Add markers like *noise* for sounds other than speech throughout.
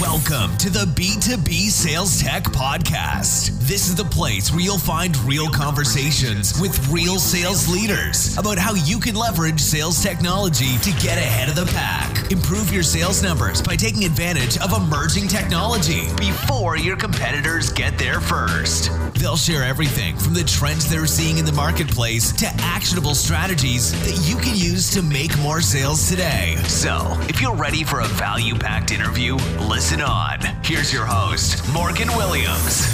Welcome to the B2B Sales Tech Podcast. This is the place where you'll find real conversations with real sales leaders about how you can leverage sales technology to get ahead of the pack. Improve your sales numbers by taking advantage of emerging technology before your competitors get there first. They'll share everything from the trends they're seeing in the marketplace to actionable strategies that you can use to make more sales today. So, if you're ready for a value packed interview, listen Listen on. Here's your host, Morgan Williams.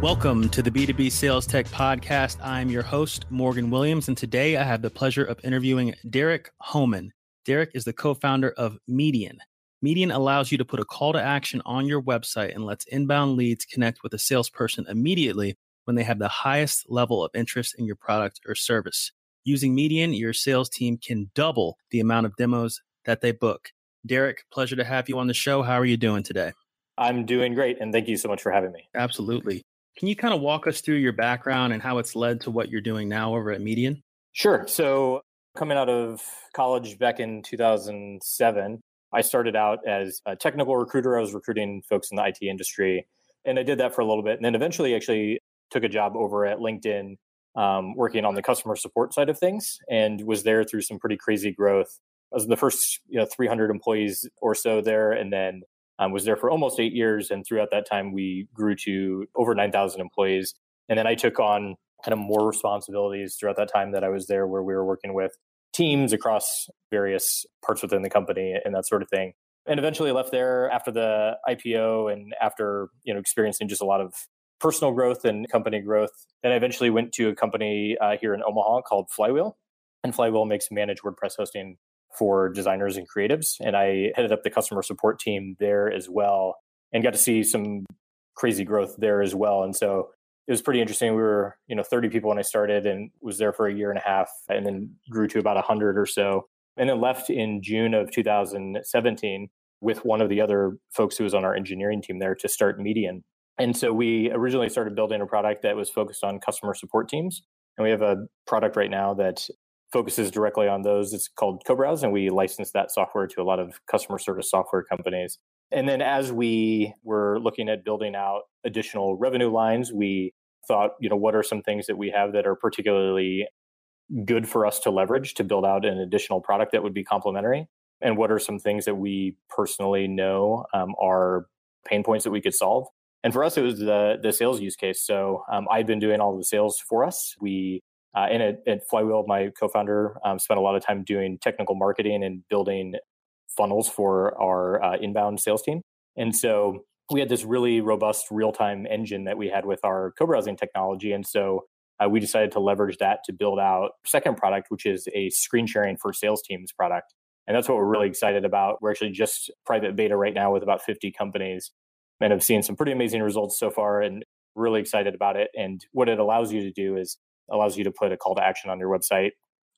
Welcome to the B2B Sales Tech Podcast. I'm your host, Morgan Williams, and today I have the pleasure of interviewing Derek Homan. Derek is the co founder of Median. Median allows you to put a call to action on your website and lets inbound leads connect with a salesperson immediately when they have the highest level of interest in your product or service. Using Median, your sales team can double the amount of demos that they book. Derek, pleasure to have you on the show. How are you doing today? I'm doing great, and thank you so much for having me. Absolutely. Can you kind of walk us through your background and how it's led to what you're doing now over at Median? Sure. So, coming out of college back in 2007, I started out as a technical recruiter. I was recruiting folks in the IT industry, and I did that for a little bit. And then eventually, actually took a job over at LinkedIn um, working on the customer support side of things and was there through some pretty crazy growth I was the first you know 300 employees or so there, and then um, was there for almost eight years. And throughout that time, we grew to over 9,000 employees. And then I took on kind of more responsibilities throughout that time that I was there, where we were working with teams across various parts within the company and that sort of thing. And eventually left there after the IPO and after you know experiencing just a lot of personal growth and company growth. Then I eventually went to a company uh, here in Omaha called Flywheel. And Flywheel makes managed WordPress hosting for designers and creatives. And I headed up the customer support team there as well and got to see some crazy growth there as well. And so it was pretty interesting. We were, you know, 30 people when I started and was there for a year and a half and then grew to about 100 or so. And then left in June of 2017 with one of the other folks who was on our engineering team there to start Median. And so we originally started building a product that was focused on customer support teams. And we have a product right now that focuses directly on those. It's called CoBrowse, and we license that software to a lot of customer service software companies. And then as we were looking at building out additional revenue lines, we thought, you know, what are some things that we have that are particularly good for us to leverage to build out an additional product that would be complementary? And what are some things that we personally know um, are pain points that we could solve? And for us, it was the the sales use case. So um, I'd been doing all the sales for us. We uh, and at, at, Flywheel, my co-founder um, spent a lot of time doing technical marketing and building funnels for our uh, inbound sales team. And so we had this really robust real-time engine that we had with our co-browsing technology. And so uh, we decided to leverage that to build out second product, which is a screen sharing for sales teams product. And that's what we're really excited about. We're actually just private beta right now with about 50 companies and have seen some pretty amazing results so far and really excited about it. And what it allows you to do is allows you to put a call to action on your website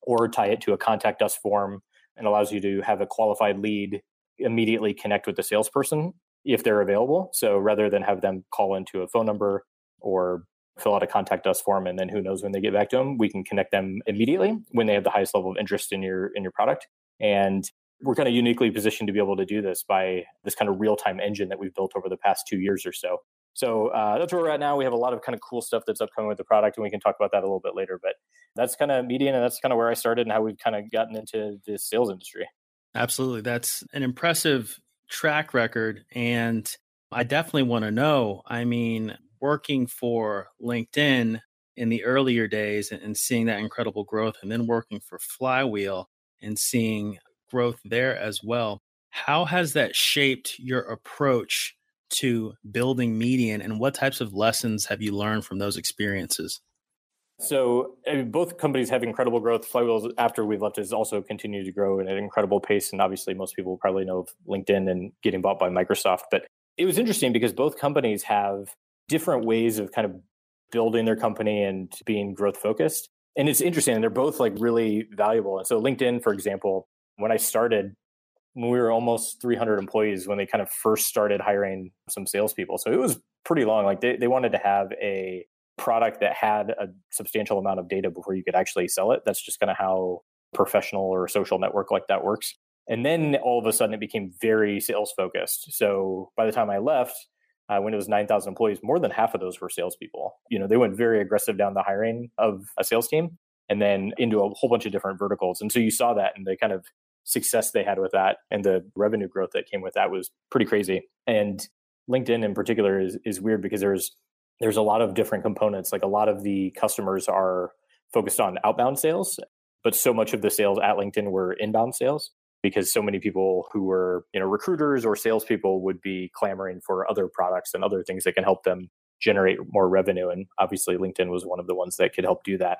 or tie it to a contact us form and allows you to have a qualified lead immediately connect with the salesperson if they're available. So rather than have them call into a phone number or fill out a contact us form and then who knows when they get back to them, we can connect them immediately when they have the highest level of interest in your in your product. And we're kind of uniquely positioned to be able to do this by this kind of real-time engine that we've built over the past two years or so. So uh, that's where we're at now. We have a lot of kind of cool stuff that's upcoming with the product, and we can talk about that a little bit later. But that's kind of median, and that's kind of where I started and how we've kind of gotten into the sales industry. Absolutely, that's an impressive track record, and I definitely want to know. I mean, working for LinkedIn in the earlier days and seeing that incredible growth, and then working for Flywheel and seeing growth there as well. How has that shaped your approach to building Median and what types of lessons have you learned from those experiences? So I mean, both companies have incredible growth. Flywheels after we've left has also continued to grow at an incredible pace. And obviously most people probably know of LinkedIn and getting bought by Microsoft. But it was interesting because both companies have different ways of kind of building their company and being growth focused. And it's interesting. And they're both like really valuable. And so LinkedIn, for example, when I started, when we were almost 300 employees when they kind of first started hiring some salespeople. So it was pretty long. Like they, they wanted to have a product that had a substantial amount of data before you could actually sell it. That's just kind of how professional or social network like that works. And then all of a sudden it became very sales focused. So by the time I left, uh, when it was 9,000 employees, more than half of those were salespeople. You know, they went very aggressive down the hiring of a sales team and then into a whole bunch of different verticals. And so you saw that and the kind of success they had with that and the revenue growth that came with that was pretty crazy. And LinkedIn in particular is, is weird because there's there's a lot of different components. Like a lot of the customers are focused on outbound sales, but so much of the sales at LinkedIn were inbound sales because so many people who were, you know, recruiters or salespeople would be clamoring for other products and other things that can help them generate more revenue. And obviously LinkedIn was one of the ones that could help do that.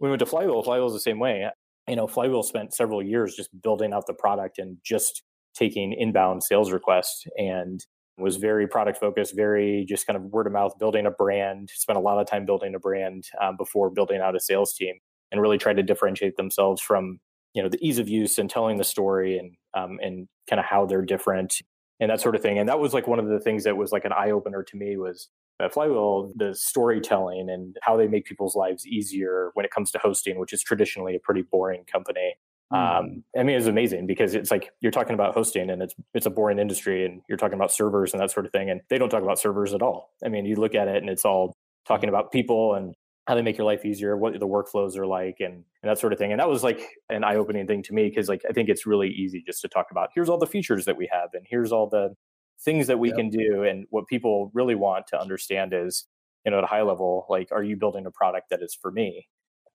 We went to Flywheel, Flywheel was the same way. You know, Flywheel spent several years just building out the product and just taking inbound sales requests and was very product focused, very just kind of word of mouth, building a brand, spent a lot of time building a brand um, before building out a sales team and really tried to differentiate themselves from, you know, the ease of use and telling the story and, um, and kind of how they're different and that sort of thing. And that was like one of the things that was like an eye opener to me was at Flywheel, the storytelling and how they make people's lives easier when it comes to hosting, which is traditionally a pretty boring company. Mm. Um, I mean, it's amazing because it's like you're talking about hosting and it's it's a boring industry, and you're talking about servers and that sort of thing, and they don't talk about servers at all. I mean, you look at it and it's all talking about people and how they make your life easier, what the workflows are like, and, and that sort of thing. And that was like an eye opening thing to me because like I think it's really easy just to talk about here's all the features that we have and here's all the things that we yep. can do. And what people really want to understand is, you know, at a high level, like, are you building a product that is for me?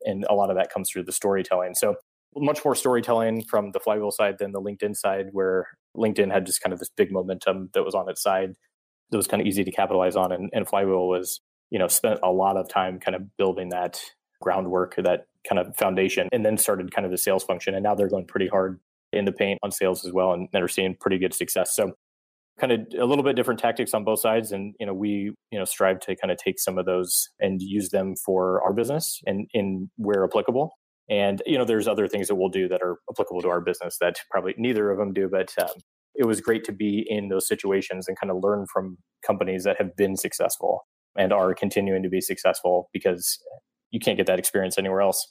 And a lot of that comes through the storytelling. So much more storytelling from the flywheel side than the LinkedIn side, where LinkedIn had just kind of this big momentum that was on its side that was kind of easy to capitalize on. And, and flywheel was, you know, spent a lot of time kind of building that groundwork, that kind of foundation, and then started kind of the sales function. And now they're going pretty hard in the paint on sales as well, and they're seeing pretty good success. So kind of a little bit different tactics on both sides and you know we you know strive to kind of take some of those and use them for our business and in where applicable and you know, there's other things that we'll do that are applicable to our business that probably neither of them do. But um, it was great to be in those situations and kind of learn from companies that have been successful and are continuing to be successful because you can't get that experience anywhere else.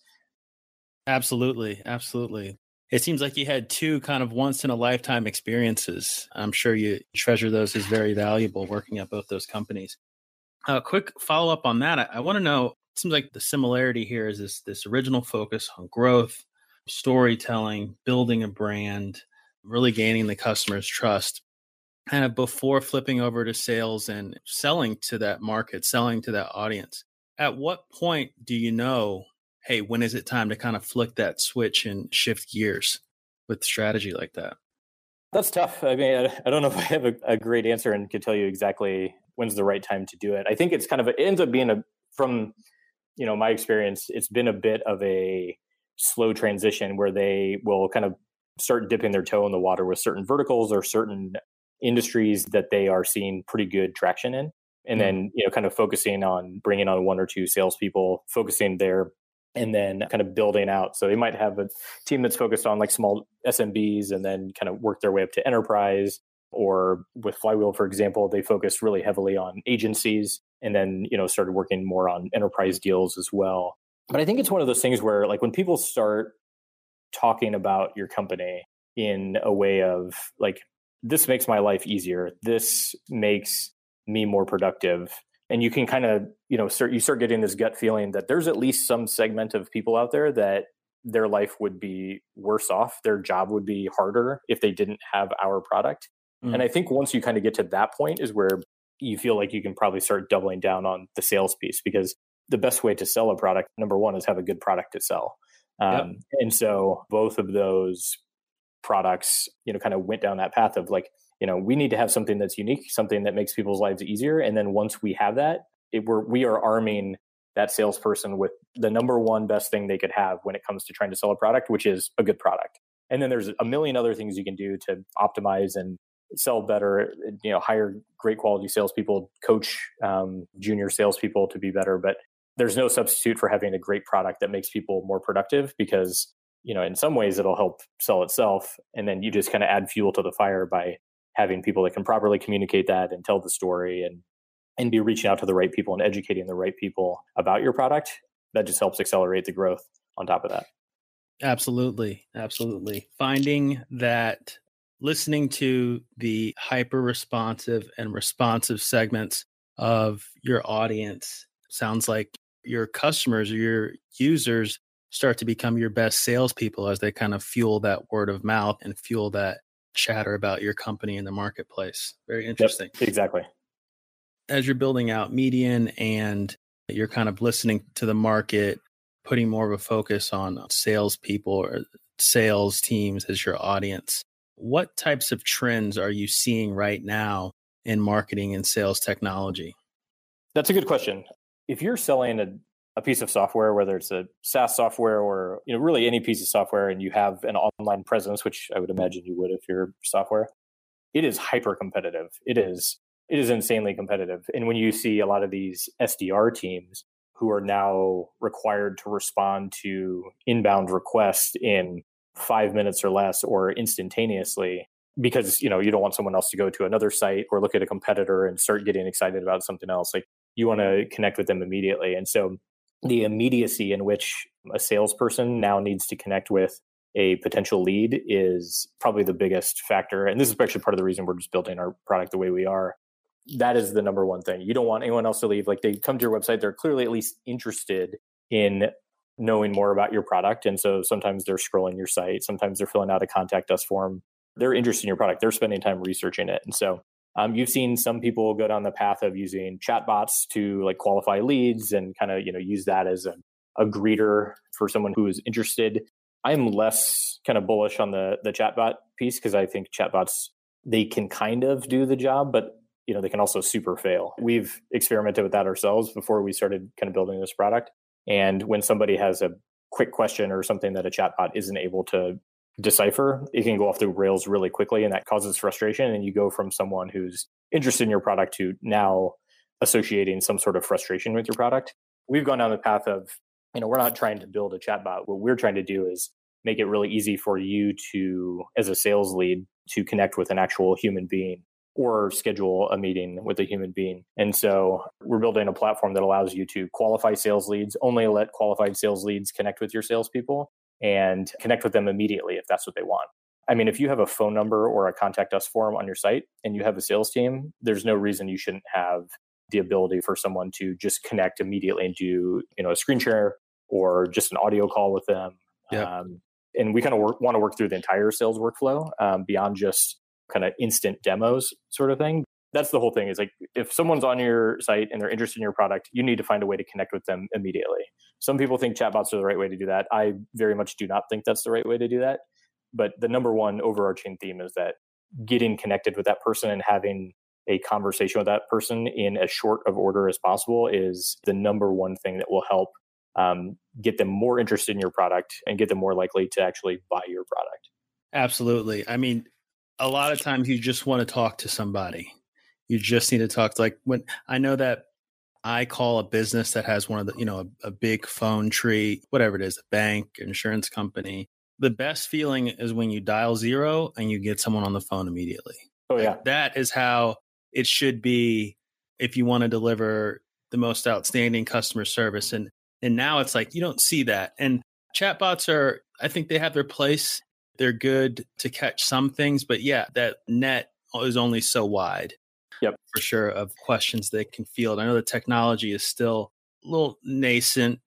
Absolutely, absolutely. It seems like you had two kind of once in a lifetime experiences. I'm sure you treasure those as very valuable working at both those companies. A uh, quick follow up on that. I, I want to know seems like the similarity here is this this original focus on growth, storytelling, building a brand, really gaining the customer's trust. Kind of before flipping over to sales and selling to that market, selling to that audience. At what point do you know, hey, when is it time to kind of flick that switch and shift gears with strategy like that? That's tough. I mean, I, don't know if I have a, a, great answer and could tell you exactly when's the right time to do it. I think it's kind of, it ends up being a, from you know my experience it's been a bit of a slow transition where they will kind of start dipping their toe in the water with certain verticals or certain industries that they are seeing pretty good traction in and mm then you know kind of focusing on bringing on one or two salespeople focusing there and then kind of building out. So they might have a team that's focused on like small smbs and then kind of work their way up to enterprise. Or with flywheel for example they focus really heavily on agencies and then you know started working more on enterprise deals as well. But i think it's one of those things where like when people start talking about your company in a way of like this makes my life easier. This makes me more productive and you can kind of you know start you start getting this gut feeling that there's at least some segment of people out there that their life would be worse off their job would be harder if they didn't have our product mm. and i think once you kind of get to that point is where you feel like you can probably start doubling down on the sales piece because the best way to sell a product, number one, is have a good product to sell. Um, yep. And so both of those products, you know, kind of went down that path of like, you know, we need to have something that's unique, something that makes people's lives easier. And then once we have that, it, we're, we are arming that salesperson with the number one best thing they could have when it comes to trying to sell a product, which is a good product. And then there's a million other things you can do to optimize and sell better, you know, hire great quality salespeople, coach um, junior salespeople to be better. But there's no substitute for having a great product that makes people more productive because, you know, in some ways it'll help sell itself. And then you just kind of add fuel to the fire by having people that can properly communicate that and tell the story and and be reaching out to the right people and educating the right people about your product that just helps accelerate the growth on top of that. Absolutely. Absolutely. Finding that listening to the hyper responsive and responsive segments of your audience sounds like your customers or your users start to become your best salespeople as they kind of fuel that word of mouth and fuel that chatter about your company in the marketplace. Very interesting. Yep, exactly. As you're building out Median and you're kind of listening to the market, putting more of a focus on salespeople or sales teams as your audience, what types of trends are you seeing right now in marketing and sales technology? That's a good question. If you're selling a a piece of software, whether it's a SaaS software or you know really any piece of software, and you have an online presence, which I would imagine you would if you're software, it is hyper competitive. It is it is insanely competitive. And when you see a lot of these SDR teams who are now required to respond to inbound requests in five minutes or less or instantaneously because you know you don't want someone else to go to another site or look at a competitor and start getting excited about something else like you want to connect with them immediately and so the immediacy in which a salesperson now needs to connect with a potential lead is probably the biggest factor. And this is actually part of the reason we're just building our product the way we are. That is the number one thing. You don't want anyone else to leave. Like they come to your website, they're clearly at least interested in knowing more about your product. And so sometimes they're scrolling your site, sometimes they're filling out a contact us form. They're interested in your product, they're spending time researching it. And so um, you've seen some people go down the path of using chatbots to like qualify leads and kind of you know use that as a, a greeter for someone who is interested. I'm less kind of bullish on the the chatbot piece because I think chatbots they can kind of do the job, but you know they can also super fail. We've experimented with that ourselves before we started kind of building this product. And when somebody has a quick question or something that a chatbot isn't able to decipher, it can go off the rails really quickly and that causes frustration. And you go from someone who's interested in your product to now associating some sort of frustration with your product. We've gone down the path of, you know, we're not trying to build a chatbot. What we're trying to do is make it really easy for you to, as a sales lead, to connect with an actual human being or schedule a meeting with a human being. And so we're building a platform that allows you to qualify sales leads, only let qualified sales leads connect with your salespeople, and connect with them immediately if that's what they want. I mean, if you have a phone number or a contact us form on your site and you have a sales team, there's no reason you shouldn't have the ability for someone to just connect immediately and do, you know, a screen share or just an audio call with them. Yeah. Um, and we kind of want to work through the entire sales workflow um, beyond just kind of instant demos sort of thing. That's the whole thing is like if someone's on your site and they're interested in your product, you need to find a way to connect with them immediately. Some people think chatbots are the right way to do that. I very much do not think that's the right way to do that. But the number one overarching theme is that getting connected with that person and having a conversation with that person in as short of order as possible is the number one thing that will help um, get them more interested in your product and get them more likely to actually buy your product. Absolutely. I mean, a lot of times you just want to talk to somebody. You just need to talk to like when I know that I call a business that has one of the, you know, a, a, big phone tree, whatever it is, a bank, insurance company. The best feeling is when you dial zero and you get someone on the phone immediately. Oh, yeah. Like that is how it should be if you want to deliver the most outstanding customer service. And and now it's like you don't see that. And chatbots are, I think they have their place. They're good to catch some things, but yeah, that net is only so wide yep. for sure of questions they can field. I know the technology is still a little nascent,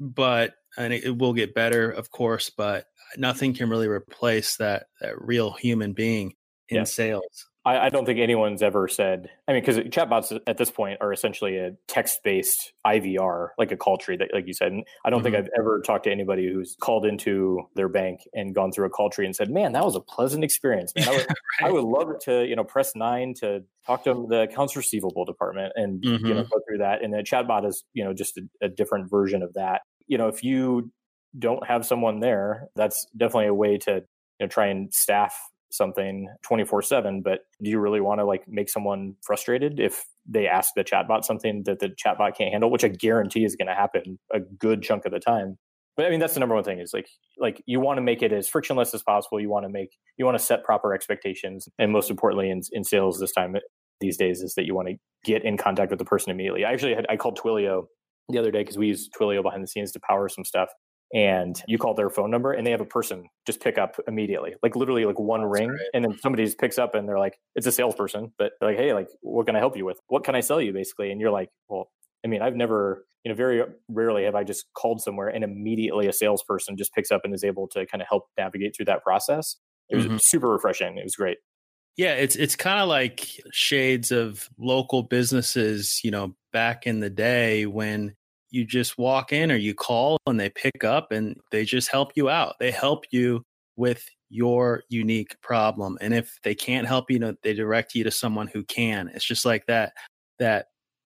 but and it, it will get better, of course, but nothing can really replace that that real human being in yeah. sales. I, I, don't think anyone's ever said. I mean, because chatbots at this point are essentially a text-based IVR, like a call tree that, like you said. And I don't mm-hmm. think I've ever talked to anybody who's called into their bank and gone through a call tree and said, "Man, that was a pleasant experience. Man, I would, *laughs* right. I would love to, you know, press nine to talk to the accounts receivable department and mm-hmm. you know mm-hmm. go through that." And a chatbot is, you know, just a, a different version of that. You know, if you don't have someone there, that's definitely a way to you know try and staff something 24 7 but do you really want to like make someone frustrated if they ask the chatbot something that the chatbot can't handle which i guarantee is going to happen a good chunk of the time? But i mean that's the number one thing is like like you want to make it as frictionless as possible. You want to make you want to set proper expectations and most importantly in, in sales this time these days is that you want to get in contact with the person immediately. I actually had i called twilio the other day because we use twilio behind the scenes to power some stuff and you call their phone number and they have a person just pick up immediately like literally like one That's ring great. and then somebody just picks up and they're like it's a salesperson but they're like hey like what can i help you with? What can i sell you? basically and you're like well i mean i've never you know very rarely have i just called somewhere and immediately a salesperson just picks up and is able to kind of help navigate through that process. It was mm-hmm. super refreshing. It was great. Yeah, it's it's kind of like shades of local businesses, you know, back in the day when you just walk in or you call and they pick up and they just help you out. They help you with your unique problem. And if they can't help you, they direct you to someone who can. It's just like that that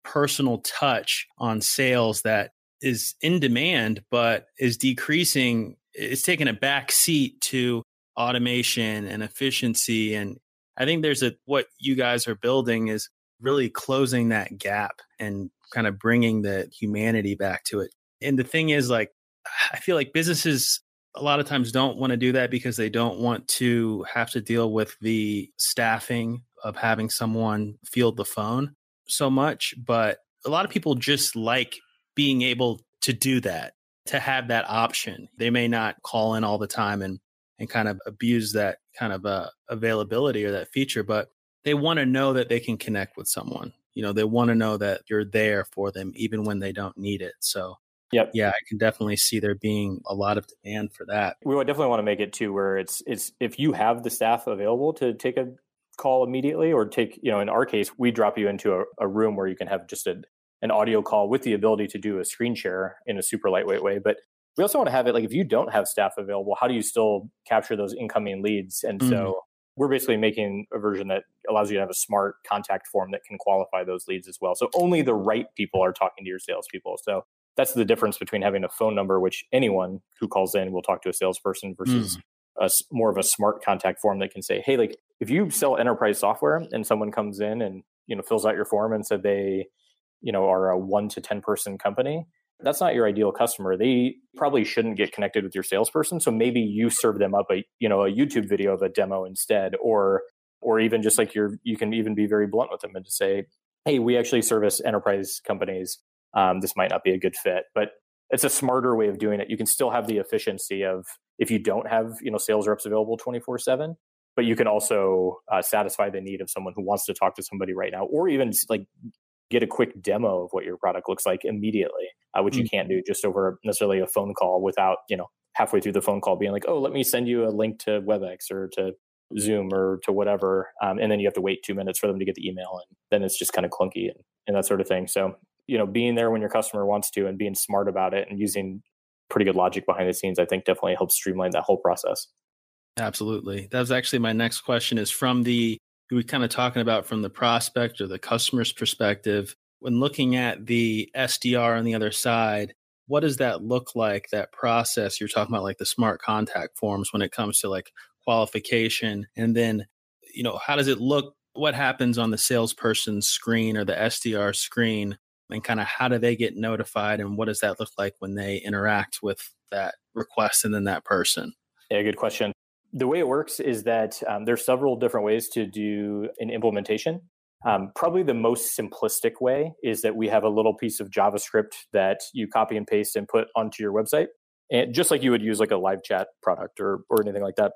personal touch on sales that is in demand but is decreasing it's taking a back seat to automation and efficiency and i think there's a what you guys are building is really closing that gap and kind of bringing the humanity back to it. And the thing is, like, I feel like businesses a lot of times don't want to do that because they don't want to have to deal with the staffing of having someone field the phone so much. But a lot of people just like being able to do that, to have that option. They may not call in all the time and and kind of abuse that kind of uh, availability or that feature, but they want to know that they can connect with someone you know they want to know that you're there for them even when they don't need it so Yep. Yeah, I can definitely see there being a lot of demand for that. We would definitely want to make it too where it's it's if you have the staff available to take a call immediately or take, you know, in our case, we drop you into a, a room where you can have just a, an audio call with the ability to do a screen share in a super lightweight way. But we also want to have it like if you don't have staff available, how do you still capture those incoming leads? And mm-hmm. so we're basically making a version that allows you to have a smart contact form that can qualify those leads as well. So only the right people are talking to your salespeople. So that's the difference between having a phone number, which anyone who calls in will talk to a salesperson, versus mm. a more of a smart contact form that can say, "Hey, like if you sell enterprise software and someone comes in and you know fills out your form and said they, you know, are a one to ten person company." That's not your ideal customer. They probably shouldn't get connected with your salesperson so maybe you serve them up a you know a youtube video of a demo instead or or even just like you're you can even be very blunt with them and to say hey we actually service enterprise companies. Um, this might not be a good fit. But it's a smarter way of doing it. You can still have the efficiency of if you don't have you know sales reps available 24 7 but you can also uh, satisfy the need of someone who wants to talk to somebody right now or even like get a quick demo of what your product looks like immediately, uh, which mm-hmm. you can't do just over necessarily a phone call without, you know, halfway through the phone call being like, oh, let me send you a link to WebEx or to Zoom or to whatever. Um, and then you have to wait two minutes for them to get the email. And then it's just kind of clunky and, and that sort of thing. So, you know, being there when your customer wants to and being smart about it and using pretty good logic behind the scenes, I think definitely helps streamline that whole process. Absolutely. That was actually my next question is from the we kind of talking about from the prospect or the customer's perspective when looking at the SDR on the other side what does that look like that process? You're talking about like the smart contact forms when it comes to like qualification and then you know how does it look? What happens on the salesperson's screen or the SDR screen and kind of how do they get notified and what does that look like when they interact with that request and then that person? Yeah good question the way it works is that um, there's several different ways to do an implementation. Um, probably the most simplistic way is that we have a little piece of JavaScript that you copy and paste and put onto your website, and just like you would use like a live chat product or or anything like that.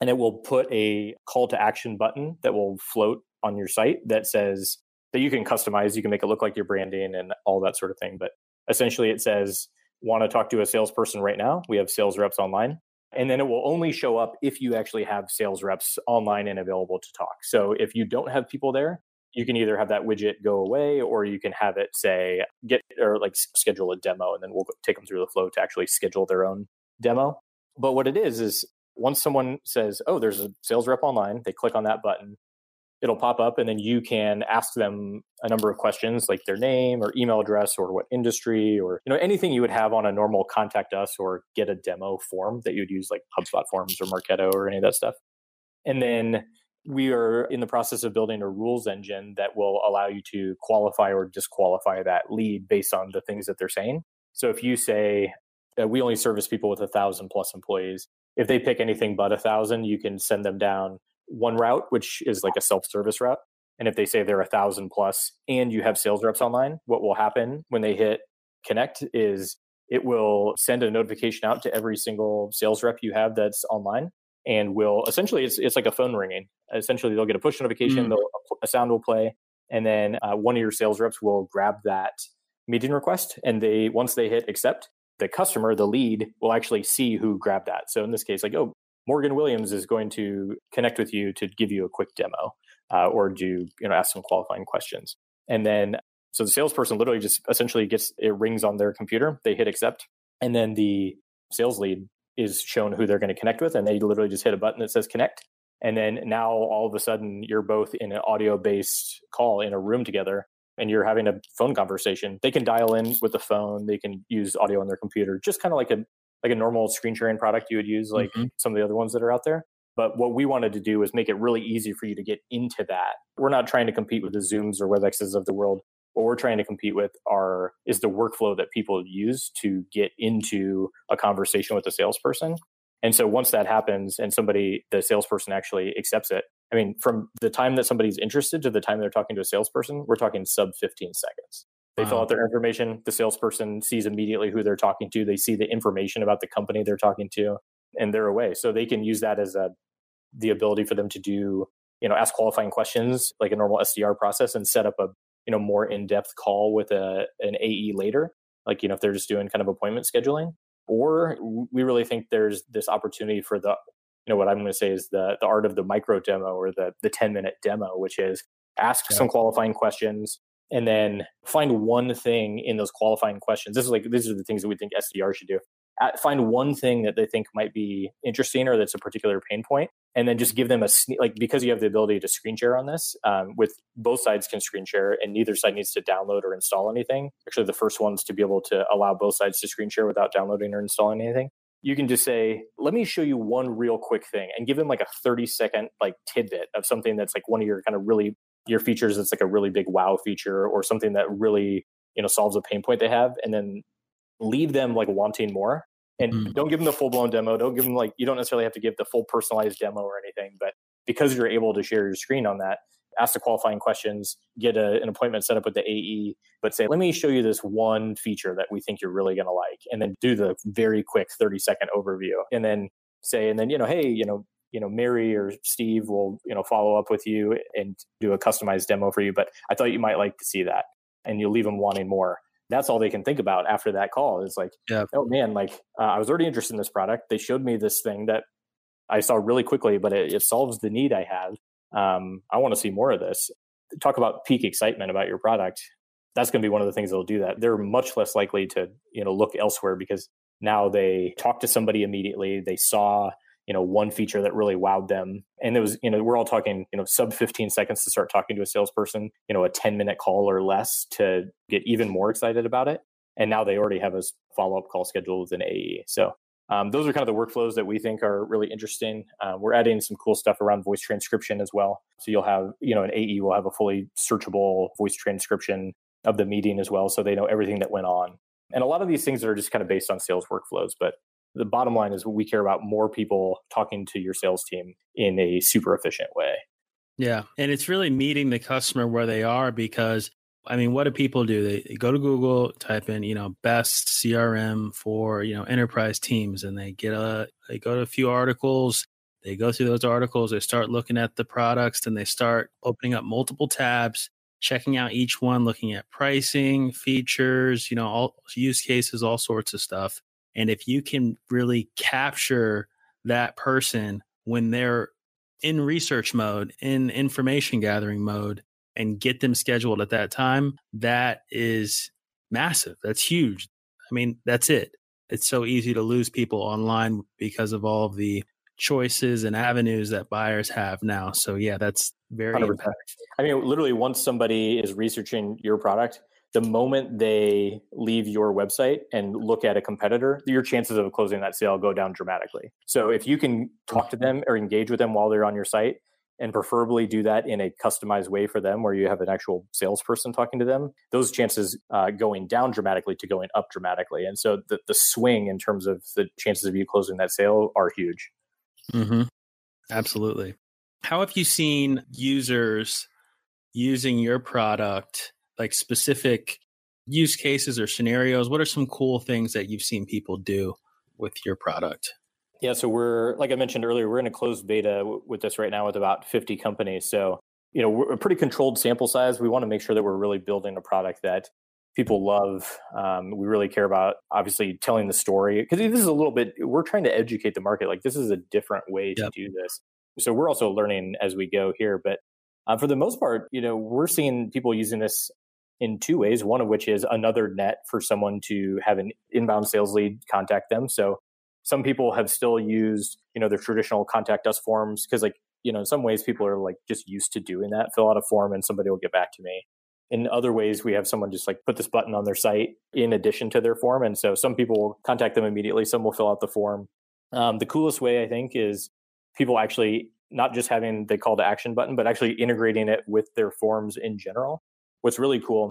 And it will put a call to action button that will float on your site that says that you can customize. You can make it look like your branding and all that sort of thing. But essentially, it says, "Want to talk to a salesperson right now? We have sales reps online." And then it will only show up if you actually have sales reps online and available to talk. So if you don't have people there, you can either have that widget go away or you can have it say get or like schedule a demo and then we'll take them through the flow to actually schedule their own demo. But what it is is once someone says, "Oh, there's a sales rep online," they click on that button, it'll pop up and then you can ask them a number of questions like their name or email address or what industry or you know anything you would have on a normal contact us or get a demo form that you'd use like HubSpot forms or Marketo or any of that stuff. And then we are in the process of building a rules engine that will allow you to qualify or disqualify that lead based on the things that they're saying. So if you say uh, we only service people with a thousand plus employees, if they pick anything but a thousand, you can send them down one route, which is like a self service route. And if they say they're a thousand plus and you have sales reps online, what will happen when they hit connect is it will send a notification out to every single sales rep you have that's online and will essentially it's, it's like a phone ringing essentially they'll get a push notification mm. a sound will play and then uh, one of your sales reps will grab that meeting request and they once they hit accept the customer the lead will actually see who grabbed that so in this case like oh Morgan Williams is going to connect with you to give you a quick demo uh, or do you know ask some qualifying questions. And then so the salesperson literally just essentially gets it rings on their computer, they hit accept, and then the sales lead is shown who they're going to connect with, and they literally just hit a button that says connect. And then now all of a sudden you're both in an audio based call in a room together and you're having a phone conversation. They can dial in with the phone, they can use audio on their computer, just kind of like a like a normal screen sharing product you would use, like mm-hmm. some of the other ones that are out there. But what we wanted to do is make it really easy for you to get into that. We're not trying to compete with the Zooms or WebExes of the world. What we're trying to compete with are is the workflow that people use to get into a conversation with a salesperson. And so once that happens and somebody, the salesperson actually accepts it, I mean, from the time that somebody's interested to the time they're talking to a salesperson, we're talking sub 15 seconds. They wow. fill out their information. The salesperson sees immediately who they're talking to. They see the information about the company they're talking to, and they're away. So they can use that as a the ability for them to do you know ask qualifying questions like a normal SDR process and set up a you know more in depth call with a an AE later. Like you know if they're just doing kind of appointment scheduling, or we really think there's this opportunity for the you know what I'm going to say is the the art of the micro demo or the the 10 minute demo, which is ask yeah. some qualifying questions and then find one thing in those qualifying questions. This is like these are the things that we think SDR should do. find one thing that they think might be interesting or that's a particular pain point, and then just give them a like because you have the ability to screen share on this. Um, with both sides can screen share, and neither side needs to download or install anything. Actually, the first one's to be able to allow both sides to screen share without downloading or installing anything you can just say, let me show you one real quick thing and give them like a 30 second like tidbit of something that's like one of your kind of really your features that's like a really big wow feature or something that really you know solves a pain point they have and then leave them like wanting more and mm. don't give them the full blown demo don't give them like you don't necessarily have to give the full personalized demo or anything but because you're able to share your screen on that ask the qualifying questions get a, an appointment set up with the ae but say let me show you this one feature that we think you're really going to like and then do the very quick 30 second overview and then say and then you know hey you know you know Mary or Steve will you know follow up with you and do a customized demo for you. But I thought you might like to see that, and you'll leave them wanting more. That's all they can think about after that call. Is like, yeah. oh man, like uh, I was already interested in this product. They showed me this thing that I saw really quickly, but it, it solves the need I have. Um, I want to see more of this. Talk about peak excitement about your product. That's going to be one of the things that'll do that. They're much less likely to you know look elsewhere because now they talk to somebody immediately. They saw you know one feature that really wowed them. And it was you know we're all talking you know sub 15 seconds to start talking to a salesperson you know a 10 minute call or less to get even more excited about it. And now they already have a follow-up call scheduled with an ae so um, those are kind of the workflows that we think are really interesting. Uh, we're adding some cool stuff around voice transcription as well. So you'll have you know an ae will have a fully searchable voice transcription of the meeting as well so they know everything that went on. And a lot of these things are just kind of based on sales workflows but the bottom line is we care about more people talking to your sales team in a super efficient way. Yeah. And it's really meeting the customer where they are because I mean, what do people do? They, go to Google, type in, you know, best CRM for, you know, enterprise teams and they get a they go to a few articles, they go through those articles, they start looking at the products, then they start opening up multiple tabs, checking out each one, looking at pricing, features, you know, all use cases, all sorts of stuff. And if you can really capture that person when they're in research mode, in information gathering mode, and get them scheduled at that time, that is massive. That's huge. I mean, that's it. It's so easy to lose people online because of all of the choices and avenues that buyers have now. So yeah, that's very. 100%. I mean, literally, once somebody is researching your product, the moment they leave your website and look at a competitor, your chances of closing that sale go down dramatically. So if you can talk to them or engage with them while they're on your site, and preferably do that in a customized way for them where you have an actual salesperson talking to them those chances uh, going down dramatically to going up dramatically and so the, the swing in terms of the chances of you closing that sale are huge mm-hmm. absolutely how have you seen users using your product like specific use cases or scenarios? What are some cool things that you've seen people do with your product? Yeah, so we're like I mentioned earlier, we're in a closed beta w- with this right now with about 50 companies. So, you know, we're a pretty controlled sample size. We want to make sure that we're really building a product that people love. Um, we really care about obviously telling the story because this is a little bit. We're trying to educate the market. Like this is a different way yep. to do this. So we're also learning as we go here. But uh, for the most part, you know, we're seeing people using this in two ways. One of which is another net for someone to have an inbound sales lead contact them. So some people have still used, you know, their traditional contact us forms because like, you know, in some ways people are like just used to doing that, fill out a form and somebody will get back to me. In other ways, we have someone just like put this button on their site in addition to their form. And so some people will contact them immediately, some will fill out the form. Um, the coolest way, I think, is people actually not just having the call to action button, but actually integrating it with their forms in general what's really cool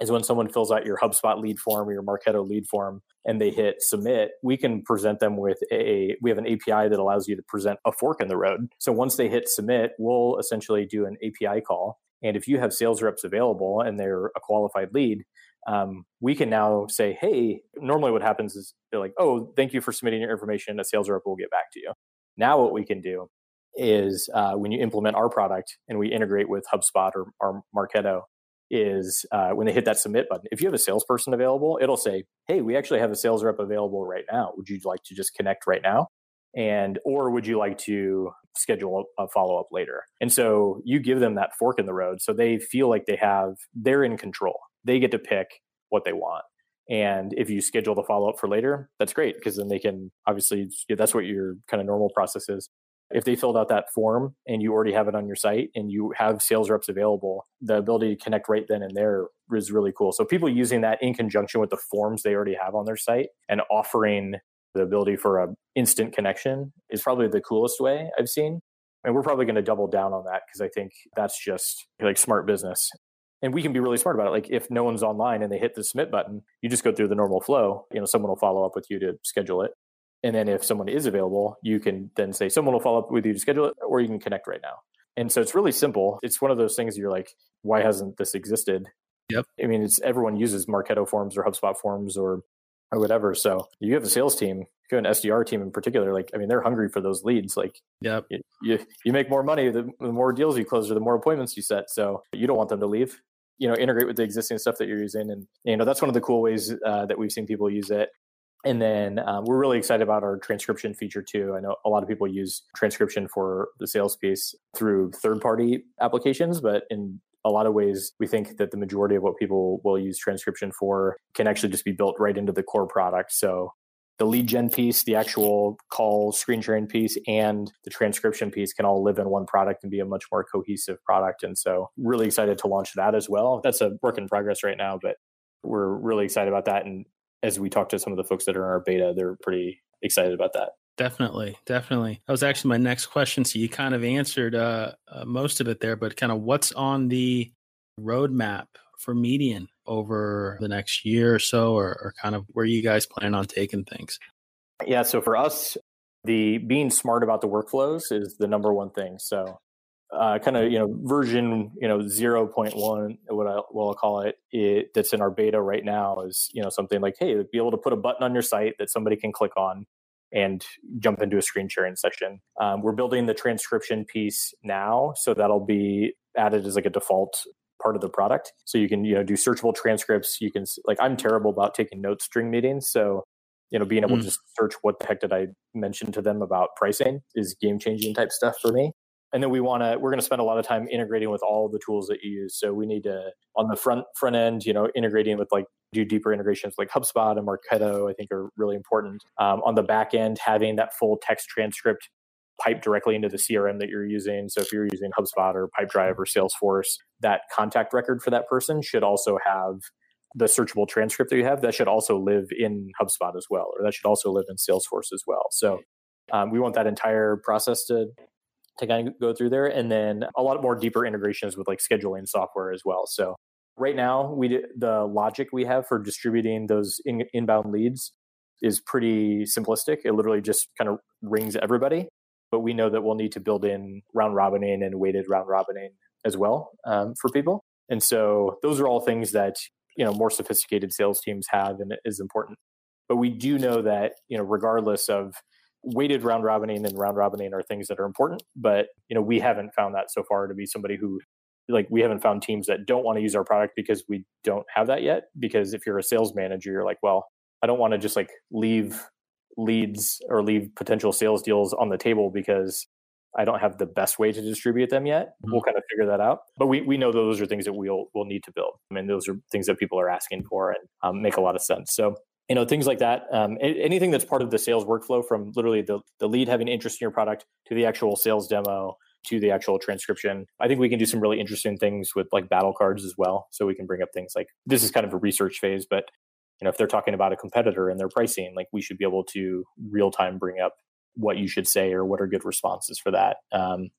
is when someone fills out your HubSpot lead form or your Marketo lead form and they hit submit, we can present them with a, we have an API that allows you to present a fork in the road. So once they hit submit, we'll essentially do an API call. And if you have sales reps available and they're a qualified lead, um, we can now say, hey, normally what happens is they're like, oh, thank you for submitting your information. A sales rep will get back to you. Now, what we can do is uh, when you implement our product and we integrate with HubSpot or, or Marketo, is uh, when they hit that submit button, if you have a salesperson available, it'll say, Hey, we actually have a sales rep available right now. Would you like to just connect right now? And, or would you like to schedule a follow up later? And so you give them that fork in the road. So they feel like they have, they're in control. They get to pick what they want. And if you schedule the follow up for later, that's great because then they can obviously, that's what your kind of normal process is if they filled out that form and you already have it on your site and you have sales reps available, the ability to connect right then and there is really cool. So people using that in conjunction with the forms they already have on their site and offering the ability for a instant connection is probably the coolest way I've seen. And we're probably going to double down on that because I think that's just like smart business. And we can be really smart about it. Like if no one's online and they hit the submit button, you just go through the normal flow. You know, someone will follow up with you to schedule it. And then if someone is available, you can then say someone will follow up with you to schedule it, or you can connect right now. And so it's really simple. It's one of those things you're like, why hasn't this existed? Yep. I mean, it's everyone uses Marketo forms or HubSpot forms or or whatever. So you have a sales team, you have an SDR team in particular, like I mean, they're hungry for those leads. Like, yep. you you, you make more money the, the more deals you close or the more appointments you set. So you don't want them to leave. You know, integrate with the existing stuff that you're using, and you know that's one of the cool ways uh, that we've seen people use it. And then um, we're really excited about our transcription feature too. I know a lot of people use transcription for the sales piece through third party applications, but in a lot of ways, we think that the majority of what people will use transcription for can actually just be built right into the core product. So the lead gen piece, the actual call screen sharing piece, and the transcription piece can all live in one product and be a much more cohesive product. And so, really excited to launch that as well. That's a work in progress right now, but we're really excited about that. And as we talk to some of the folks that are in our beta, they're pretty excited about that. Definitely, definitely. That was actually my next question. So you kind of answered uh, uh, most of it there, but kind of what's on the roadmap for Median over the next year or so, or, or kind of where you guys plan on taking things? Yeah, so for us, the being smart about the workflows is the number one thing. So uh, kind of you know version you know 0.1 what I will call it, it that's in our beta right now is you know something like hey be able to put a button on your site that somebody can click on and jump into a screen sharing session. Um, we're building the transcription piece now, so that'll be added as like a default part of the product. So you can you know do searchable transcripts. You can like I'm terrible about taking notes during meetings, so you know, being able Mm. to just search what the heck did I mention to them about pricing is game changing type stuff for me. And then we want to we're going to spend a lot of time integrating with all the tools that you use. So we need to on the front front end, you know, integrating with like do deeper integrations like HubSpot and Marketo. I think are really important. Um, on the back end, having that full text transcript pipe directly into the CRM that you're using. So if you're using HubSpot or Pipedrive or Salesforce, that contact record for that person should also have the searchable transcript that you have. That should also live in HubSpot as well, or that should also live in Salesforce as well. So um, we want that entire process to to kind of go through there, and then a lot more deeper integrations with like scheduling software as well. So right now, we the logic we have for distributing those in, inbound leads is pretty simplistic. It literally just kind of rings everybody but we know that we'll need to build in round robining and weighted round robining as well um, for people. And so those are all things that you know more sophisticated sales teams have and is important. But we do know that you know regardless of weighted round robining and round robining are things that are important, but you know we haven't found that so far to be somebody who like we haven't found teams that don't want to use our product because we don't have that yet because if you're a sales manager you're like well I don't want to just like leave leads or leave potential sales deals on the table because I don't have the best way to distribute them yet. Mhm. We'll kind of figure that out. But we, we know those are things that we'll we'll need to build. I mean, those are things that people are asking for and um, make a lot of sense. So you know things like that. Um, anything that's part of the sales workflow, from literally the the lead having interest in your product to the actual sales demo to the actual transcription. I think we can do some really interesting things with like battle cards as well. So we can bring up things like this is kind of a research phase, but you know if they're talking about a competitor and their pricing, like we should be able to real time bring up what you should say or what are good responses for that. Um,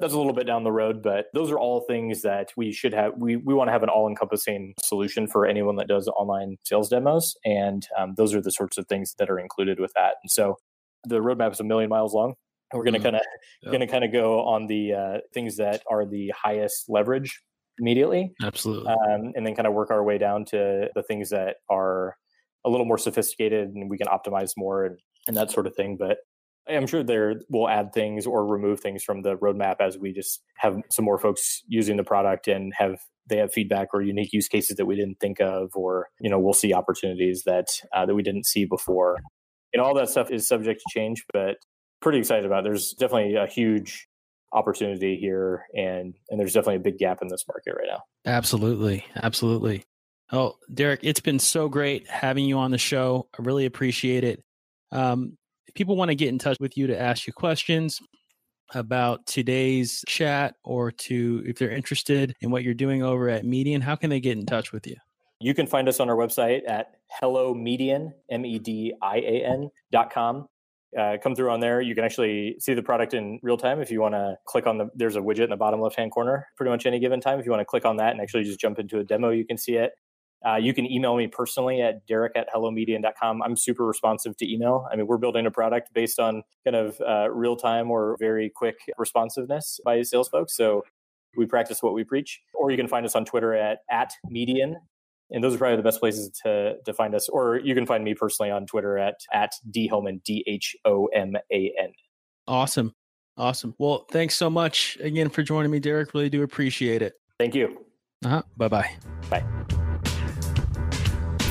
that's a little bit down the road, but those are all things that we should have. We, we want to have an all encompassing solution for anyone that does online sales demos. And um, those are the sorts of things that are included with that. And so the roadmap is a million miles long. We're going to Mhm. kind of going to kind of go on the uh, things that are the highest leverage immediately Absolutely. um, and then kind of work our way down to the things that are a little more sophisticated and we can optimize more and, and that sort of thing. But I'm sure there we'll add things or remove things from the roadmap as we just have some more folks using the product and have they have feedback or unique use cases that we didn't think of, or you know we'll see opportunities that uh, that we didn't see before. And all that stuff is subject to change, but pretty excited about. It. There's definitely a huge opportunity here, and and there's definitely a big gap in this market right now. Absolutely. Absolutely. Oh, Derek, it's been so great having you on the show. I really appreciate it. Um, if people want to get in touch with you to ask you questions about today's chat or to if they're interested in what you're doing over at Median, how can they get in touch with you? You can find us on our website at hello median, M E D I A N dot com. Uh, come through on there. You can actually see the product in real time. If you want to click on the, there's a widget in the bottom left hand corner, pretty much any given time. If you want to click on that and actually just jump into a demo, you can see it. Uh, you can email me personally at derek at hellomedian.com. I'm super responsive to email. I mean, we're building a product based on kind of uh, real time or very quick responsiveness by sales folks. So we practice what we preach. Or you can find us on Twitter at, at median. And those are probably the best places to, to find us. Or you can find me personally on Twitter at, at dhoman, D H O M A N. Awesome. Awesome. Well, thanks so much again for joining me, Derek. Really do appreciate it. Thank you. Uh-huh. Bye bye. Bye.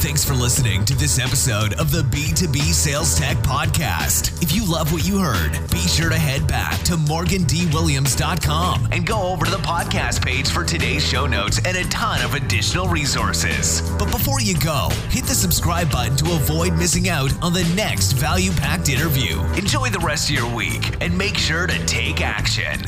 Thanks for listening to this episode of the B2B Sales Tech Podcast. If you love what you heard, be sure to head back to morgandwilliams.com and go over to the podcast page for today's show notes and a ton of additional resources. But before you go, hit the subscribe button to avoid missing out on the next value packed interview. Enjoy the rest of your week and make sure to take action.